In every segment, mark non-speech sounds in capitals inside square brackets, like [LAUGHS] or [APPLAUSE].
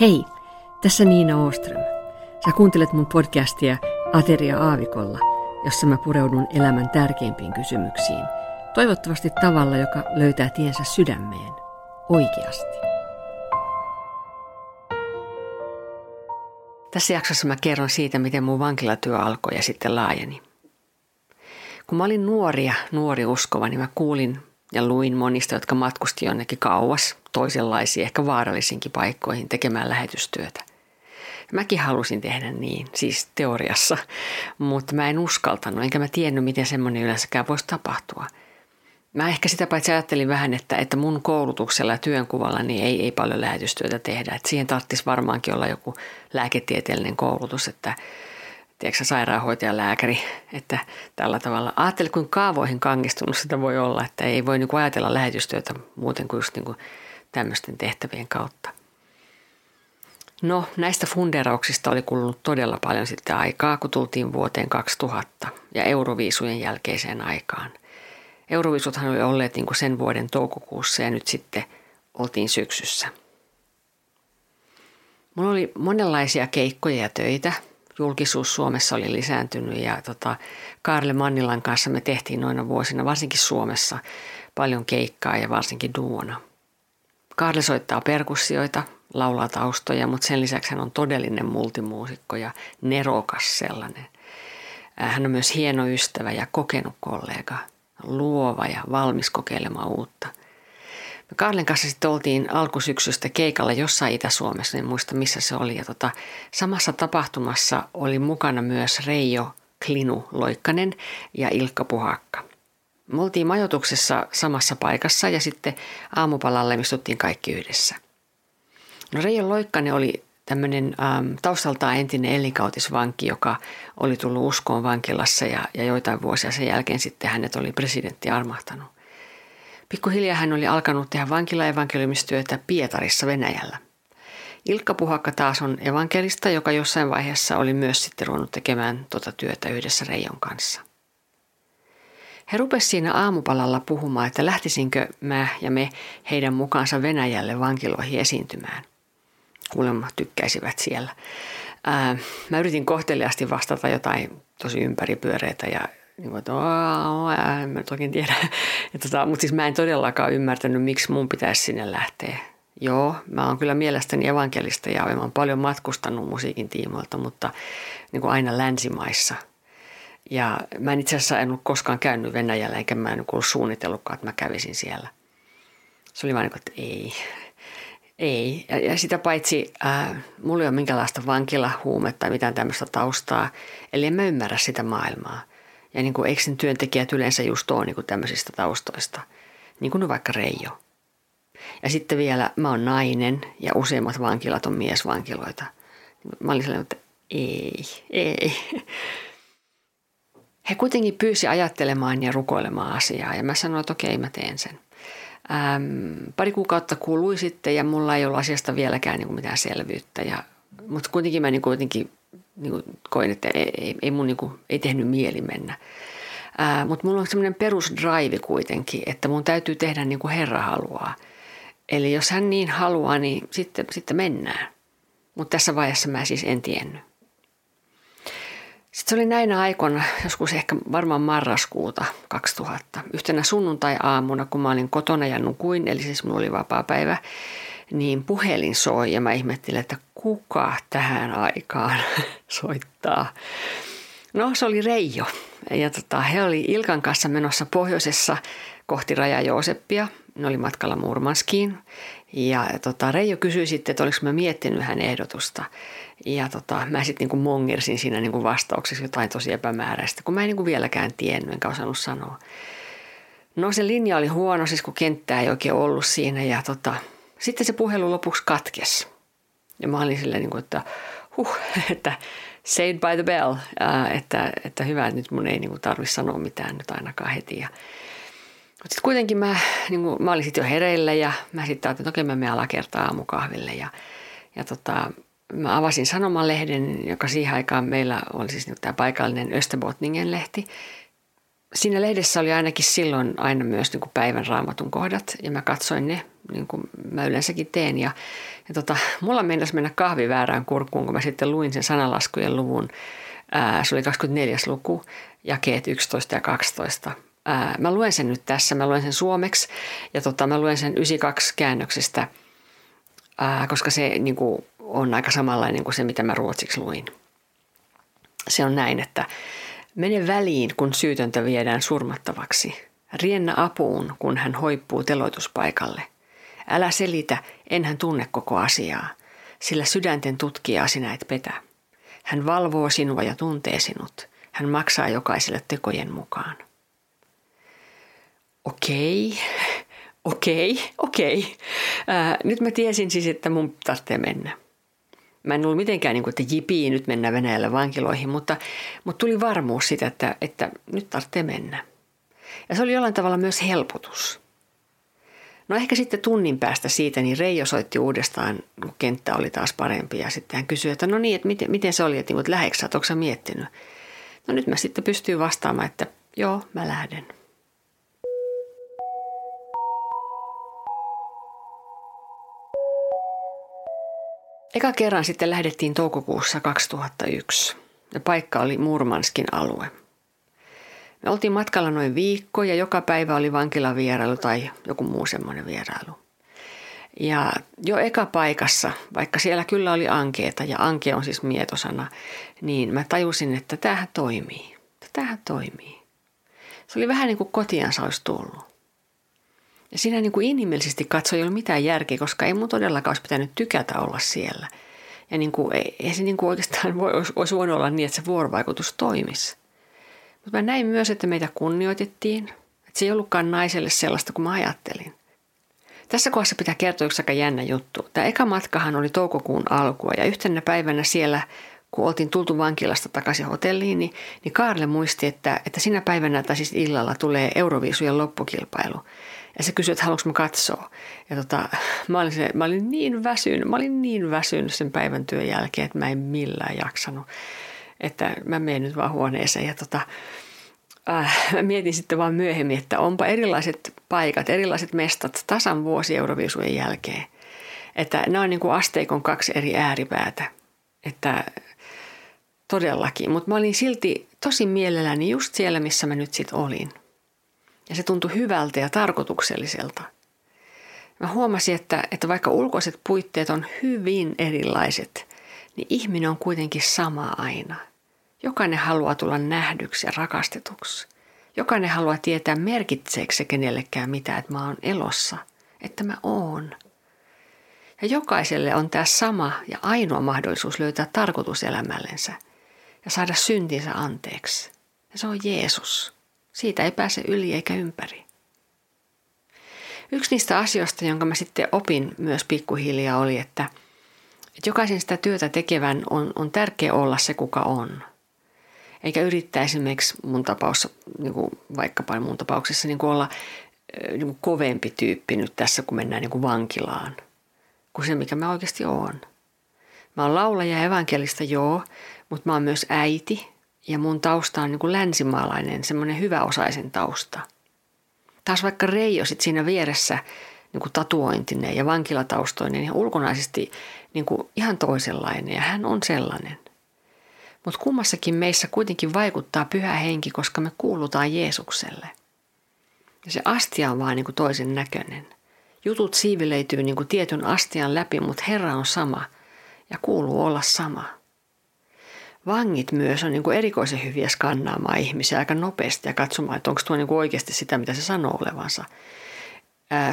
Hei, tässä Niina Oström. Sä kuuntelet mun podcastia Ateria Aavikolla, jossa mä pureudun elämän tärkeimpiin kysymyksiin. Toivottavasti tavalla, joka löytää tiensä sydämeen. Oikeasti. Tässä jaksossa mä kerron siitä, miten mun vankilatyö alkoi ja sitten laajeni. Kun mä olin nuori ja nuori uskova, niin mä kuulin ja luin monista, jotka matkusti jonnekin kauas, toisenlaisiin, ehkä vaarallisinkin paikkoihin tekemään lähetystyötä. Mäkin halusin tehdä niin, siis teoriassa, mutta mä en uskaltanut, enkä mä tiennyt, miten semmoinen yleensäkään voisi tapahtua. Mä ehkä sitä paitsi ajattelin vähän, että, että mun koulutuksella ja työnkuvalla niin ei, ei paljon lähetystyötä tehdä. Että siihen tarvitsisi varmaankin olla joku lääketieteellinen koulutus, että tiedätkö, sairaanhoitaja, lääkäri, että tällä tavalla. Ajattele, kuin kaavoihin kangistunut sitä voi olla, että ei voi niin kuin ajatella lähetystyötä muuten kuin just niin kuin tämmöisten tehtävien kautta. No näistä funderauksista oli kulunut todella paljon sitten aikaa, kun tultiin vuoteen 2000 ja Euroviisujen jälkeiseen aikaan. Euroviisuthan oli olleet niin kuin sen vuoden toukokuussa ja nyt sitten oltiin syksyssä. Mulla oli monenlaisia keikkoja ja töitä. Julkisuus Suomessa oli lisääntynyt ja tota, Karle Mannilan kanssa me tehtiin noina vuosina, varsinkin Suomessa, paljon keikkaa ja varsinkin duona – Karle soittaa perkussioita, laulaa taustoja, mutta sen lisäksi hän on todellinen multimuusikko ja nerokas sellainen. Hän on myös hieno ystävä ja kokenut kollega, luova ja valmis kokeilemaan uutta. Me Karlen kanssa sitten oltiin alkusyksystä keikalla jossain Itä-Suomessa, en muista missä se oli. Ja tota, samassa tapahtumassa oli mukana myös Reijo Klinu Loikkanen ja Ilkka Puhakka. Me oltiin majoituksessa samassa paikassa ja sitten aamupalalle istuttiin kaikki yhdessä. No Reijo Loikkanen oli tämmöinen ähm, taustaltaan entinen elikautisvanki, joka oli tullut uskoon vankilassa ja, ja joitain vuosia sen jälkeen sitten hänet oli presidentti armahtanut. Pikkuhiljaa hän oli alkanut tehdä vankila-evankeliumistyötä Pietarissa Venäjällä. Ilkka Puhakka taas on evankelista, joka jossain vaiheessa oli myös sitten ruvennut tekemään tuota työtä yhdessä Reijon kanssa. He rupesivat siinä aamupalalla puhumaan, että lähtisinkö mä ja me heidän mukaansa Venäjälle vankiloihin esiintymään. Kuulemma tykkäisivät siellä. Ää, mä yritin kohteliasti vastata jotain tosi ympäripyöreitä ja niin kuin, että en mä oikein tiedä. [LAUGHS] Tota, mutta siis mä en todellakaan ymmärtänyt, miksi mun pitäisi sinne lähteä. Joo, mä oon kyllä mielestäni evankelista ja mä oon paljon matkustanut musiikin tiimoilta, mutta niin kuin aina länsimaissa – ja mä en itse asiassa en ollut koskaan käynyt Venäjällä, eikä mä en ollut suunnitellutkaan, että mä kävisin siellä. Se oli vain niin kuin, että ei, ei. Ja, ja sitä paitsi äh, mulla ei ole minkäänlaista vankilahuumetta tai mitään tämmöistä taustaa, eli en mä ymmärrä sitä maailmaa. Ja niin kuin, eikö sen työntekijät yleensä just ole niin tämmöisistä taustoista, niin kuin vaikka Reijo. Ja sitten vielä mä oon nainen ja useimmat vankilat on miesvankiloita. Mä olin sellainen, että ei, ei. He kuitenkin pyysi ajattelemaan ja rukoilemaan asiaa ja mä sanoin, että okei, mä teen sen. Ähm, pari kuukautta kului sitten ja mulla ei ollut asiasta vieläkään niin kuin mitään selvyyttä. Ja, mutta kuitenkin mä niin kuitenkin niin kuin koin, että ei, ei, ei mun niin kuin, ei tehnyt mieli mennä. Mutta mulla on semmoinen perusdrive kuitenkin, että mun täytyy tehdä niin kuin Herra haluaa. Eli jos hän niin haluaa, niin sitten, sitten mennään. Mutta tässä vaiheessa mä siis en tiennyt. Sitten se oli näinä aikoina, joskus ehkä varmaan marraskuuta 2000, yhtenä sunnuntai-aamuna, kun mä olin kotona ja nukuin, eli siis mulla oli vapaa päivä, niin puhelin soi ja mä ihmettelin, että kuka tähän aikaan [LAUGHS] soittaa. No se oli Reijo ja tota, he oli Ilkan kanssa menossa pohjoisessa kohti Raja Jooseppia. Ne oli matkalla Murmanskiin ja tota, Reijo kysyi sitten, että oliko mä miettinyt hänen ehdotusta. Ja tota, mä sitten niinku mongersin siinä niinku vastauksessa jotain tosi epämääräistä, kun mä en niinku vieläkään tiennyt, enkä osannut sanoa. No se linja oli huono, siis kun kenttää ei oikein ollut siinä. Ja tota, sitten se puhelu lopuksi katkesi. Ja mä olin silleen, niin kuin, että huh, [LAUGHS] että saved by the bell, ää, että, että hyvä, että nyt mun ei niin tarvitse sanoa mitään nyt ainakaan heti. Ja, mutta sitten kuitenkin mä, niin kuin, mä olin sitten jo hereillä ja mä sitten ajattelin, että okei mä menen alakertaan aamukahville ja, ja tota, mä avasin sanomalehden, joka siihen aikaan meillä oli siis tämä paikallinen Österbotningen lehti. Siinä lehdessä oli ainakin silloin aina myös niin kuin päivän raamatun kohdat ja mä katsoin ne, niin kuin mä yleensäkin teen. Ja, ja tota, mulla mennäisi mennä kahvi väärään kurkkuun, kun mä sitten luin sen sanalaskujen luvun. Ää, se oli 24. luku, jakeet 11 ja 12. Ää, mä luen sen nyt tässä, mä luen sen suomeksi ja tota, mä luen sen 92 käännöksestä, ää, koska se niin kuin, on aika samanlainen kuin se, mitä mä ruotsiksi luin. Se on näin, että Mene väliin, kun syytöntä viedään surmattavaksi. Riennä apuun, kun hän hoippuu teloituspaikalle. Älä selitä, enhän tunne koko asiaa, sillä sydänten tutkijaa sinä et petä. Hän valvoo sinua ja tuntee sinut. Hän maksaa jokaiselle tekojen mukaan. Okei, okei, okei. nyt mä tiesin siis, että mun tarvitsee mennä. Mä en ollut mitenkään niin kuin, että jipii, nyt mennään Venäjälle vankiloihin, mutta, mutta tuli varmuus siitä, että, että nyt tarvitsee mennä. Ja se oli jollain tavalla myös helpotus. No ehkä sitten tunnin päästä siitä, niin Reijo soitti uudestaan, kun kenttä oli taas parempi. Ja sitten hän kysyi, että no niin, että miten, miten se oli, että, niin, että läheksä, että onko miettinyt? No nyt mä sitten pystyin vastaamaan, että joo, mä lähden. Eka kerran sitten lähdettiin toukokuussa 2001 ja paikka oli Murmanskin alue. Me oltiin matkalla noin viikko ja joka päivä oli vankilavierailu tai joku muu semmoinen vierailu. Ja jo eka paikassa, vaikka siellä kyllä oli ankeeta, ja anke on siis mietosana, niin mä tajusin, että tämähän toimii. Tämähän toimii. Se oli vähän niin kuin kotiansa olisi tullut. Ja siinä niin kuin inhimillisesti katsoen ei ole mitään järkeä, koska ei mun todellakaan olisi pitänyt tykätä olla siellä. Ja niin kuin, ei, ei se niin kuin oikeastaan voi, olisi, olisi voinut olla niin, että se vuorovaikutus toimisi. Mutta mä näin myös, että meitä kunnioitettiin. Että se ei ollutkaan naiselle sellaista kuin mä ajattelin. Tässä kohdassa pitää kertoa yksi aika jännä juttu. Tämä eka matkahan oli toukokuun alkua ja yhtenä päivänä siellä kun oltiin tultu vankilasta takaisin hotelliin, niin, niin Kaarle muisti, että, että sinä päivänä tai siis illalla tulee Euroviisujen loppukilpailu. Ja se kysyi, että haluanko mä katsoa. Ja tota, mä, olin se, mä olin niin väsynyt, mä olin niin väsynyt sen päivän työn jälkeen, että mä en millään jaksanut. Että mä menen nyt vaan huoneeseen ja tota, äh, mä mietin sitten vaan myöhemmin, että onpa erilaiset paikat, erilaiset mestat tasan vuosi Euroviisujen jälkeen. Että nämä on niin kuin asteikon kaksi eri ääripäätä. Että todellakin, mutta mä olin silti tosi mielelläni just siellä, missä mä nyt sitten olin – ja se tuntui hyvältä ja tarkoitukselliselta. Mä huomasin, että, että vaikka ulkoiset puitteet on hyvin erilaiset, niin ihminen on kuitenkin sama aina. Jokainen haluaa tulla nähdyksi ja rakastetuksi. Jokainen haluaa tietää merkitseekö se kenellekään mitä, että mä oon elossa, että mä oon. Ja jokaiselle on tämä sama ja ainoa mahdollisuus löytää tarkoitus elämällensä ja saada syntinsä anteeksi. Ja se on Jeesus. Siitä ei pääse yli eikä ympäri. Yksi niistä asioista, jonka mä sitten opin myös pikkuhiljaa oli, että, että jokaisen sitä työtä tekevän on, on tärkeä olla se, kuka on. Eikä yrittää esimerkiksi mun tapaus, niin kuin vaikkapa mun tapauksessa, niin kuin olla niin kuin kovempi tyyppi nyt tässä, kun mennään niin kuin vankilaan, kuin se, mikä mä oikeasti oon. Mä oon laulaja ja evankelista, joo, mutta mä oon myös äiti, ja mun tausta on niin kuin länsimaalainen, semmoinen hyväosaisen tausta. Taas vaikka Reijo sit siinä vieressä niin kuin tatuointinen ja vankilataustoinen ja ulkonaisesti niin kuin ihan toisenlainen ja hän on sellainen. Mutta kummassakin meissä kuitenkin vaikuttaa pyhä henki, koska me kuulutaan Jeesukselle. Ja se astia on vaan niin kuin toisen näköinen. Jutut siivileityy niin kuin tietyn astian läpi, mutta Herra on sama ja kuuluu olla sama vangit myös on niin kuin erikoisen hyviä skannaamaan ihmisiä aika nopeasti ja katsomaan, että onko tuo niin kuin oikeasti sitä, mitä se sanoo olevansa.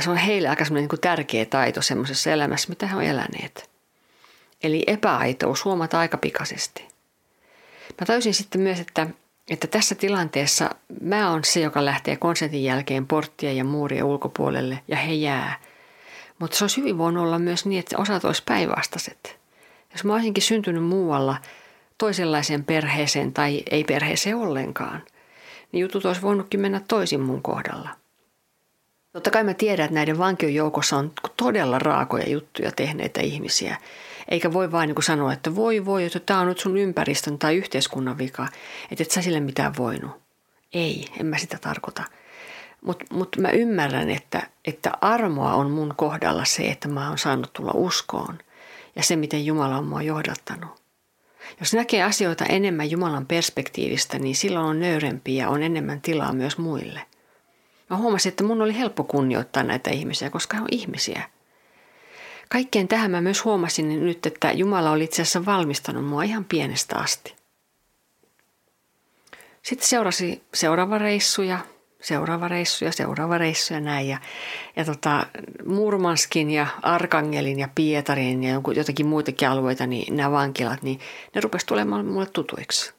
Se on heille aika niin kuin tärkeä taito semmoisessa elämässä, mitä he on eläneet. Eli epäaitous huomata aika pikaisesti. Mä tajusin sitten myös, että, että tässä tilanteessa mä oon se, joka lähtee konsertin jälkeen porttia ja muuria ulkopuolelle ja he jää. Mutta se olisi hyvin voinut olla myös niin, että osat olisi päinvastaiset. Jos mä olisinkin syntynyt muualla – toisenlaiseen perheeseen tai ei perheeseen ollenkaan, niin jutut olisi voinutkin mennä toisin mun kohdalla. Totta kai mä tiedän, että näiden vankion joukossa on todella raakoja juttuja tehneitä ihmisiä. Eikä voi vain niin sanoa, että voi voi, että tämä on nyt sun ympäristön tai yhteiskunnan vika, että et sä sille mitään voinut. Ei, en mä sitä tarkoita. Mutta mut mä ymmärrän, että, että armoa on mun kohdalla se, että mä oon saanut tulla uskoon ja se, miten Jumala on mua johdattanut. Jos näkee asioita enemmän Jumalan perspektiivistä, niin silloin on nöyrempi ja on enemmän tilaa myös muille. Mä huomasin, että mun oli helppo kunnioittaa näitä ihmisiä, koska he on ihmisiä. Kaikkeen tähän mä myös huomasin nyt, että Jumala oli itse asiassa valmistanut mua ihan pienestä asti. Sitten seurasi seuraava reissu ja seuraava reissu ja seuraava reissu ja näin. Ja, ja tota, Murmanskin ja Arkangelin ja Pietarin ja jotakin muitakin alueita, niin nämä vankilat, niin ne rupesivat tulemaan mulle tutuiksi.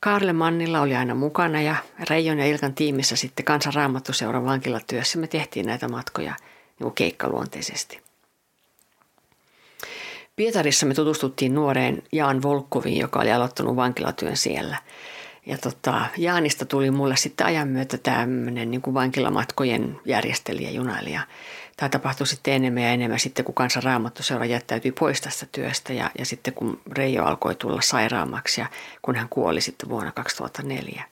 Karle Mannilla oli aina mukana ja Reijon ja Ilkan tiimissä sitten kansanraamattuseuran vankilatyössä me tehtiin näitä matkoja niin keikkaluonteisesti. Pietarissa me tutustuttiin nuoreen Jaan Volkoviin, joka oli aloittanut vankilatyön siellä – ja tota, Jaanista tuli mulle sitten ajan myötä tämmöinen niin vankilamatkojen järjestelijä, junailija. Tämä tapahtui sitten enemmän ja enemmän sitten, kun kansan raamattuseura jättäytyi pois tästä työstä ja, ja sitten kun Reijo alkoi tulla sairaammaksi ja kun hän kuoli sitten vuonna 2004.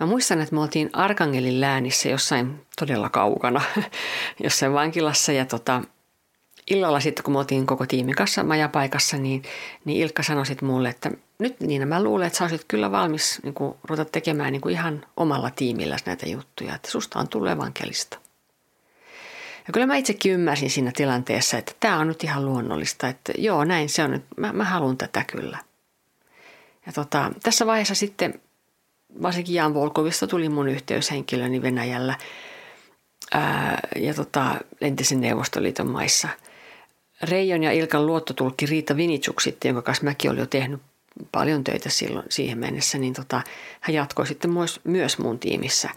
Mä muistan, että me oltiin Arkangelin läänissä jossain todella kaukana, [LAUGHS] jossain vankilassa ja tota, illalla sitten, kun me oltiin koko tiimin kanssa majapaikassa, niin, niin Ilkka sanoi sitten mulle, että nyt niin mä luulen, että sä olisit kyllä valmis niin kuin, ruveta tekemään niin kuin ihan omalla tiimillä näitä juttuja, että susta on tullut evankelista. Ja kyllä mä itsekin ymmärsin siinä tilanteessa, että tämä on nyt ihan luonnollista, että joo näin se on, että mä, mä haluan tätä kyllä. Ja tota, tässä vaiheessa sitten varsinkin Jan Volkovista tuli mun yhteyshenkilöni Venäjällä ää, ja tota, entisen Neuvostoliiton maissa – Reijon ja Ilkan luottotulkki Riita Vinitsuk sitten, jonka kanssa mäkin olin jo tehnyt paljon töitä silloin siihen mennessä, niin tota, hän jatkoi sitten myös, myös mun tiimissä.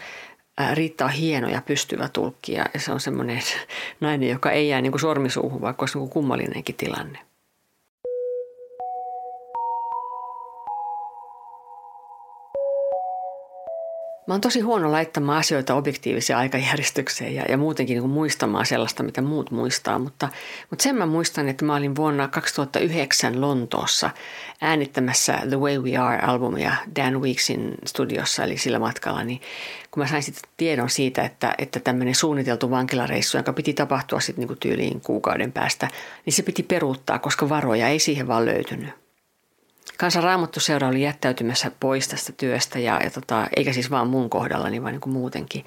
Riitta on hieno ja pystyvä tulkki ja se on semmoinen [LAUGHS] nainen, joka ei jää niin kuin sormisuuhun, vaikka olisi niin kuin kummallinenkin tilanne. Mä oon tosi huono laittamaan asioita objektiiviseen aikajärjestykseen ja, ja muutenkin niin muistamaan sellaista, mitä muut muistaa. Mutta, mutta sen mä muistan, että mä olin vuonna 2009 Lontoossa äänittämässä The Way We Are-albumia Dan Weeksin studiossa, eli sillä matkalla. Niin kun mä sain sitten tiedon siitä, että, että tämmöinen suunniteltu vankilareissu, joka piti tapahtua sitten niin tyyliin kuukauden päästä, niin se piti peruuttaa, koska varoja ei siihen vaan löytynyt. Kansan Raamattuseura oli jättäytymässä pois tästä työstä, ja, ja tota, eikä siis vaan mun kohdallani, vaan niin kuin muutenkin.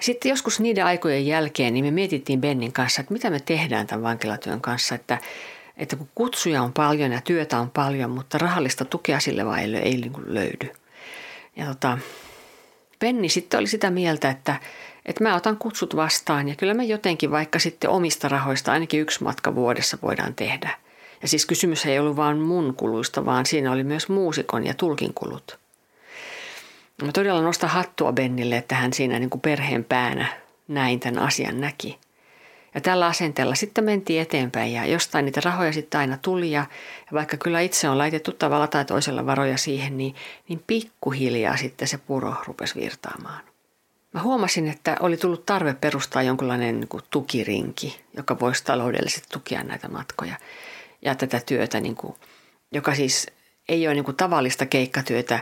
Sitten joskus niiden aikojen jälkeen niin me mietittiin Bennin kanssa, että mitä me tehdään tämän vankilatyön kanssa, että, että kun kutsuja on paljon ja työtä on paljon, mutta rahallista tukea sille vaan ei, ei niin löydy. Ja tota, Benni sitten oli sitä mieltä, että, että mä otan kutsut vastaan ja kyllä me jotenkin vaikka sitten omista rahoista ainakin yksi matka vuodessa voidaan tehdä – ja siis kysymys ei ollut vain mun kuluista, vaan siinä oli myös muusikon ja tulkin kulut. Mä todella nostan hattua Bennille, että hän siinä niin kuin perheen päänä näin tämän asian näki. Ja tällä asenteella sitten mentiin eteenpäin ja jostain niitä rahoja sitten aina tuli ja, vaikka kyllä itse on laitettu tavalla tai toisella varoja siihen, niin, niin pikkuhiljaa sitten se puro rupesi virtaamaan. Mä huomasin, että oli tullut tarve perustaa jonkinlainen niin tukirinki, joka voisi taloudellisesti tukea näitä matkoja ja tätä työtä, niin kuin, joka siis ei ole niin kuin tavallista keikkatyötä,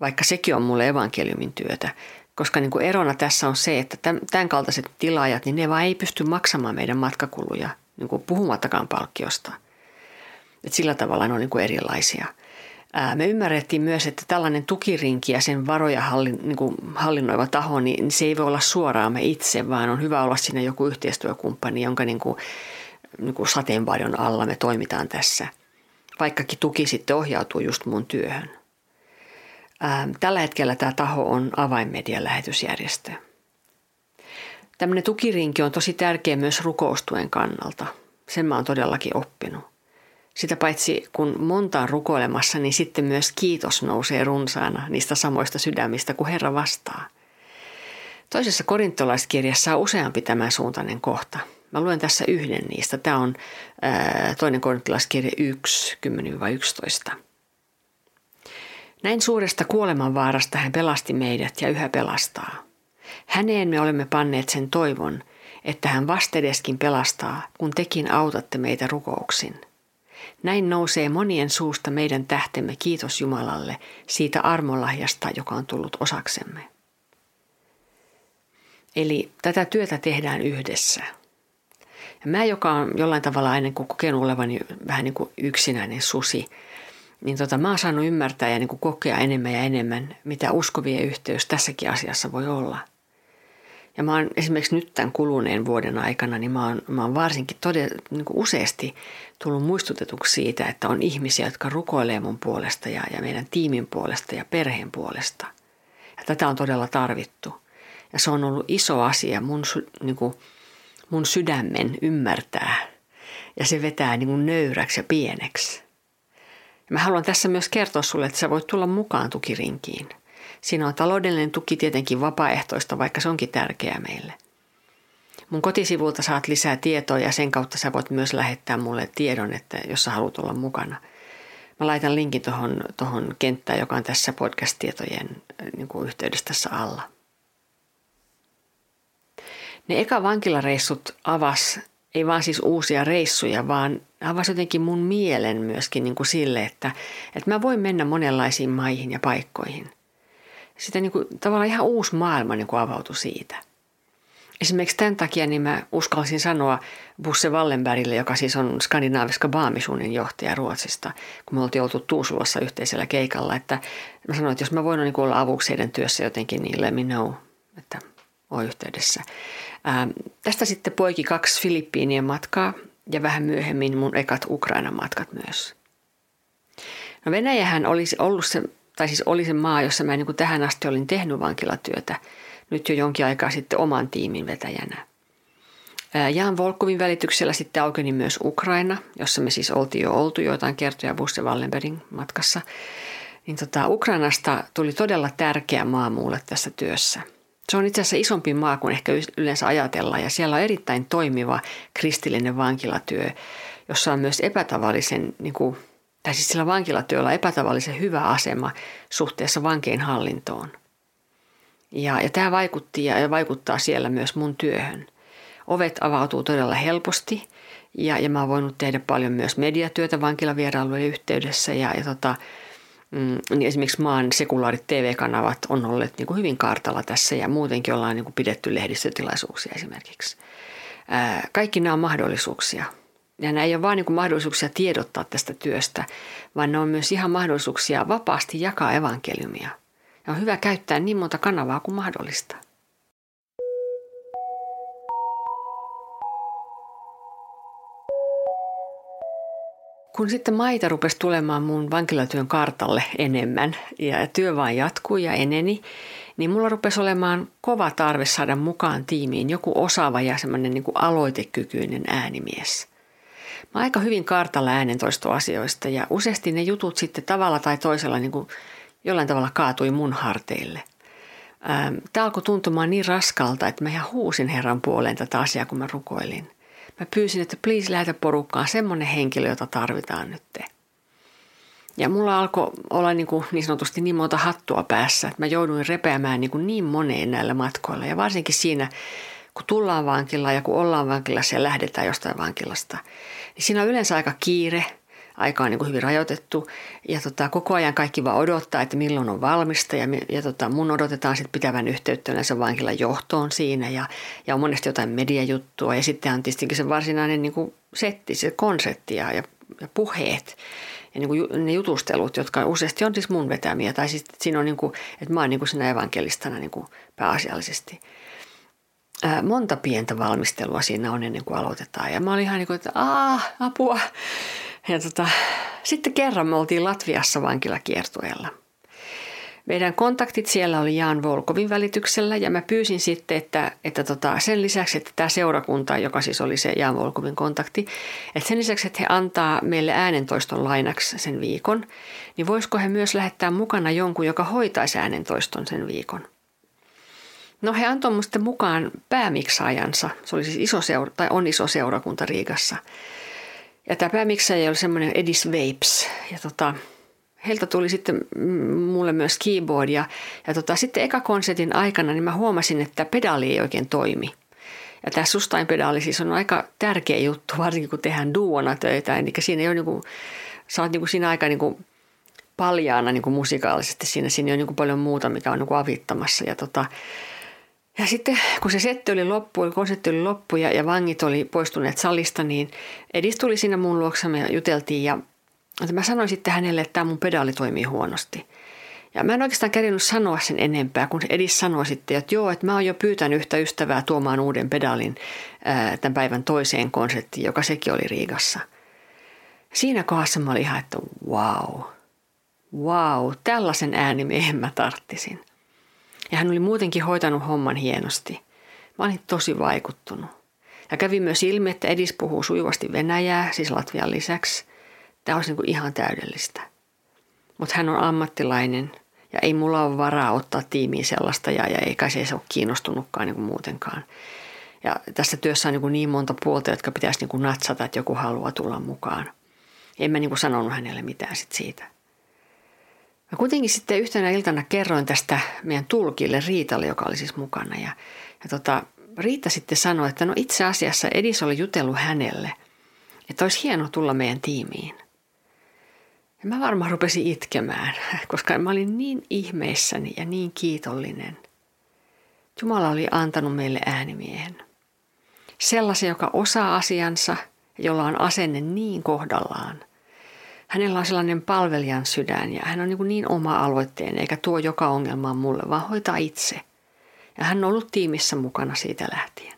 vaikka sekin on mulle evankeliumin työtä. Koska niin kuin erona tässä on se, että tämän kaltaiset tilaajat, niin ne vaan ei pysty maksamaan meidän matkakuluja, niin kuin puhumattakaan palkkiosta. Et sillä tavalla ne on niin kuin erilaisia. Me ymmärrettiin myös, että tällainen tukirinki ja sen varoja hallin, niin kuin hallinnoiva taho, niin se ei voi olla suoraan me itse, vaan on hyvä olla siinä joku yhteistyökumppani, jonka niin kuin niin sateenvarjon alla me toimitaan tässä, vaikkakin tuki sitten ohjautuu just mun työhön. Ää, tällä hetkellä tämä taho on avainmedian lähetysjärjestö. Tämmöinen tukirinki on tosi tärkeä myös rukoustuen kannalta. Sen mä oon todellakin oppinut. Sitä paitsi kun monta on rukoilemassa, niin sitten myös kiitos nousee runsaana niistä samoista sydämistä kuin Herra vastaa. Toisessa korintolaiskirjassa on useampi tämän suuntainen kohta – Mä luen tässä yhden niistä. Tämä on ää, toinen korintilaiskirja 1, 10-11. Näin suuresta kuolemanvaarasta hän pelasti meidät ja yhä pelastaa. Häneen me olemme panneet sen toivon, että hän vastedeskin pelastaa, kun tekin autatte meitä rukouksin. Näin nousee monien suusta meidän tähtemme kiitos Jumalalle siitä armolahjasta, joka on tullut osaksemme. Eli tätä työtä tehdään yhdessä. Ja mä, joka on jollain tavalla aina kokenut olevani vähän niin kuin yksinäinen susi, niin tota, mä oon saanut ymmärtää ja niin kuin kokea enemmän ja enemmän, mitä uskovien yhteys tässäkin asiassa voi olla. Ja mä oon esimerkiksi nyt tämän kuluneen vuoden aikana, niin mä oon, mä oon varsinkin todella, niin kuin useasti tullut muistutetuksi siitä, että on ihmisiä, jotka rukoilee mun puolesta ja, ja meidän tiimin puolesta ja perheen puolesta. Ja tätä on todella tarvittu. Ja se on ollut iso asia mun, niin kuin, mun sydämen ymmärtää. Ja se vetää niin kuin nöyräksi ja pieneksi. Mä haluan tässä myös kertoa sulle, että sä voit tulla mukaan tukirinkiin. Siinä on taloudellinen tuki tietenkin vapaaehtoista, vaikka se onkin tärkeää meille. Mun kotisivulta saat lisää tietoa ja sen kautta sä voit myös lähettää mulle tiedon, että jos sä haluat olla mukana. Mä laitan linkin tuohon tohon kenttään, joka on tässä podcast-tietojen niin kuin yhteydessä tässä alla. Ne eka vankilareissut avas ei vaan siis uusia reissuja, vaan avasi jotenkin mun mielen myöskin niin kuin sille, että, että mä voin mennä monenlaisiin maihin ja paikkoihin. Sitten niin kuin, tavallaan ihan uusi maailma niin kuin avautui siitä. Esimerkiksi tämän takia niin mä uskalsin sanoa Busse Wallenbergille, joka siis on skandinaaviska baamisuunnin johtaja Ruotsista, kun me oltiin oltu Tuusulassa yhteisellä keikalla, että mä sanoin, että jos mä voin niin olla avuksi heidän työssä jotenkin, niin let me know, että on yhteydessä. Ää, tästä sitten poiki kaksi Filippiinien matkaa ja vähän myöhemmin mun ekat Ukrainan matkat myös. No Venäjähän olisi ollut se, tai siis oli se maa, jossa mä niin tähän asti olin tehnyt vankilatyötä, nyt jo jonkin aikaa sitten oman tiimin vetäjänä. Jaan Volkovin välityksellä sitten aukeni myös Ukraina, jossa me siis oltiin jo oltu joitain kertoja Busse Wallenbergin matkassa. Niin tota, Ukrainasta tuli todella tärkeä maa muulle tässä työssä – se on itse asiassa isompi maa kuin ehkä yleensä ajatellaan ja siellä on erittäin toimiva kristillinen vankilatyö, jossa on myös epätavallisen, niin kuin, tai siis sillä vankilatyöllä epätavallisen hyvä asema suhteessa vankeen hallintoon. Ja, ja tämä vaikutti ja, ja vaikuttaa siellä myös mun työhön. Ovet avautuu todella helposti ja, ja mä oon voinut tehdä paljon myös mediatyötä vankilavierailujen yhteydessä ja, ja tota, niin esimerkiksi maan sekulaarit TV-kanavat on olleet niin kuin hyvin kartalla tässä ja muutenkin ollaan niin kuin pidetty lehdistötilaisuuksia esimerkiksi. Kaikki nämä on mahdollisuuksia. Ja nämä ei ole vain niin mahdollisuuksia tiedottaa tästä työstä, vaan ne on myös ihan mahdollisuuksia vapaasti jakaa evankeliumia. Ja on hyvä käyttää niin monta kanavaa kuin mahdollista. Kun sitten maita rupesi tulemaan mun vankilatyön kartalle enemmän ja työ vain jatkui ja eneni, niin mulla rupesi olemaan kova tarve saada mukaan tiimiin joku osaava ja semmoinen niin aloitekykyinen äänimies. Mä aika hyvin kartalla äänentoistoasioista ja useasti ne jutut sitten tavalla tai toisella niin kuin jollain tavalla kaatui mun harteille. Tämä alkoi tuntumaan niin raskalta, että mä ihan huusin Herran puoleen tätä asiaa, kun mä rukoilin – Mä pyysin, että please lähetä porukkaan semmoinen henkilö, jota tarvitaan nyt. Ja mulla alkoi olla niin, kuin niin sanotusti niin monta hattua päässä, että mä jouduin repeämään niin, kuin niin moneen näillä matkoilla. Ja varsinkin siinä, kun tullaan vankilaan ja kun ollaan vankilassa ja lähdetään jostain vankilasta, niin siinä on yleensä aika kiire – aika on niin kuin hyvin rajoitettu. Ja tota, koko ajan kaikki vaan odottaa, että milloin on valmista. Ja, ja tota, mun odotetaan sitten pitävän yhteyttä yleensä vankilan johtoon siinä. Ja, ja on monesti jotain mediajuttua. Ja sitten on tietysti se varsinainen niin kuin setti, se konsepti ja, ja, ja puheet. Ja niin kuin ne jutustelut, jotka useasti on siis mun vetämiä. Tai siis siinä on niin kuin, että mä oon niin kuin siinä evankelistana niin kuin pääasiallisesti – monta pientä valmistelua siinä on ennen kuin aloitetaan. Ja mä olin ihan niin kuin, että aah, apua. Ja tota, sitten kerran me oltiin Latviassa vankilakiertueella. Meidän kontaktit siellä oli Jaan Volkovin välityksellä ja mä pyysin sitten, että, että tota, sen lisäksi, että tämä seurakunta, joka siis oli se Jaan Volkovin kontakti, että sen lisäksi, että he antaa meille äänentoiston lainaksi sen viikon, niin voisiko he myös lähettää mukana jonkun, joka hoitaisi äänentoiston sen viikon. No he antoi musta mukaan päämiksaajansa. Se oli siis iso seura, tai on iso seurakunta Riigassa. Ja tämä päämiksaaja oli semmoinen Edis Vapes. Ja tota, heiltä tuli sitten mulle myös keyboard. Ja, ja tota, sitten eka konsertin aikana niin mä huomasin, että pedaali ei oikein toimi. Ja tämä sustain-pedaali siis on aika tärkeä juttu, varsinkin kun tehdään duona töitä. Eli siinä ei ole niin kuin, sä oot niin siinä aika niin kuin paljaana niin kuin musikaalisesti. Siinä, siinä on niin kuin paljon muuta, mikä on niin avittamassa. Ja, tota, ja sitten kun se setti oli loppu, konsertti oli loppu ja, ja vangit oli poistuneet salista, niin Edis tuli siinä mun luokse, me juteltiin ja mä sanoin sitten hänelle, että tämä mun pedaali toimii huonosti. Ja mä en oikeastaan kärinyt sanoa sen enempää, kun Edis sanoi sitten, että joo, että mä oon jo pyytänyt yhtä ystävää tuomaan uuden pedaalin ää, tämän päivän toiseen konserttiin, joka sekin oli Riigassa. Siinä kohdassa mä olin ihan, että wow, wow, tällaisen äänimiehen mä tarttisin. Ja hän oli muutenkin hoitanut homman hienosti. Mä olin tosi vaikuttunut. Ja kävi myös ilmi, että Edis puhuu sujuvasti Venäjää, siis Latvian lisäksi. Tämä olisi niin ihan täydellistä. Mutta hän on ammattilainen ja ei mulla ole varaa ottaa tiimiin sellaista ja, ja eikä se ole kiinnostunutkaan niin kuin muutenkaan. Ja tässä työssä on niin, niin monta puolta, jotka pitäisi niin kuin natsata, että joku haluaa tulla mukaan. En mä niin kuin sanonut hänelle mitään sit siitä. Mä kuitenkin sitten yhtenä iltana kerroin tästä meidän tulkille Riitalle, joka oli siis mukana. Ja, ja tota, Riitta sitten sanoi, että no itse asiassa Edis oli jutellut hänelle, että olisi hieno tulla meidän tiimiin. Ja mä varmaan rupesin itkemään, [LAUGHS] koska mä olin niin ihmeissäni ja niin kiitollinen. Jumala oli antanut meille äänimiehen. Sellaisen, joka osaa asiansa, jolla on asenne niin kohdallaan. Hänellä on sellainen palvelijan sydän ja hän on niin, niin oma-aloitteen eikä tuo joka ongelmaa mulle, vaan hoitaa itse. Ja hän on ollut tiimissä mukana siitä lähtien.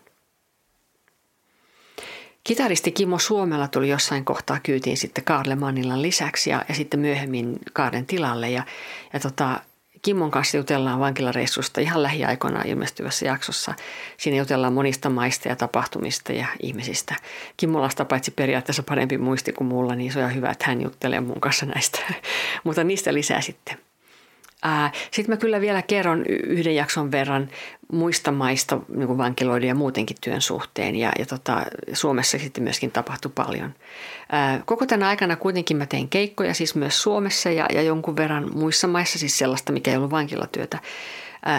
Kitaristi Kimmo Suomella tuli jossain kohtaa kyytiin sitten Kaarle Mannilan lisäksi ja, ja sitten myöhemmin Kaaren tilalle. Ja, ja tota, Kimmon kanssa jutellaan vankilareissusta ihan lähiaikoina ilmestyvässä jaksossa. Siinä jutellaan monista maista ja tapahtumista ja ihmisistä. Kimmolasta paitsi periaatteessa parempi muisti kuin mulla, niin se on hyvä, että hän juttelee mun kanssa näistä. [LAUGHS] Mutta niistä lisää sitten. Sitten mä kyllä vielä kerron yhden jakson verran muista maista niin kuin vankiloiden ja muutenkin työn suhteen. Ja, ja tota, Suomessa sitten myöskin tapahtui paljon. Koko tänä aikana kuitenkin mä tein keikkoja siis myös Suomessa ja, ja jonkun verran muissa maissa, siis sellaista, mikä ei ollut vankilatyötä.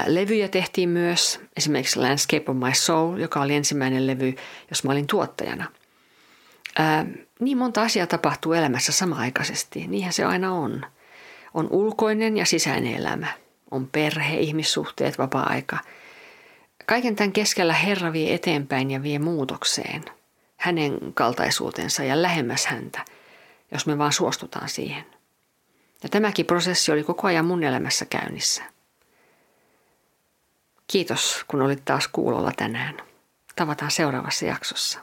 Levyjä tehtiin myös, esimerkiksi Landscape of My Soul, joka oli ensimmäinen levy, jos mä olin tuottajana. Niin monta asiaa tapahtuu elämässä samaaikaisesti, niinhän se aina on – on ulkoinen ja sisäinen elämä. On perhe, ihmissuhteet, vapaa-aika. Kaiken tämän keskellä Herra vie eteenpäin ja vie muutokseen. Hänen kaltaisuutensa ja lähemmäs häntä, jos me vaan suostutaan siihen. Ja tämäkin prosessi oli koko ajan mun elämässä käynnissä. Kiitos, kun olit taas kuulolla tänään. Tavataan seuraavassa jaksossa.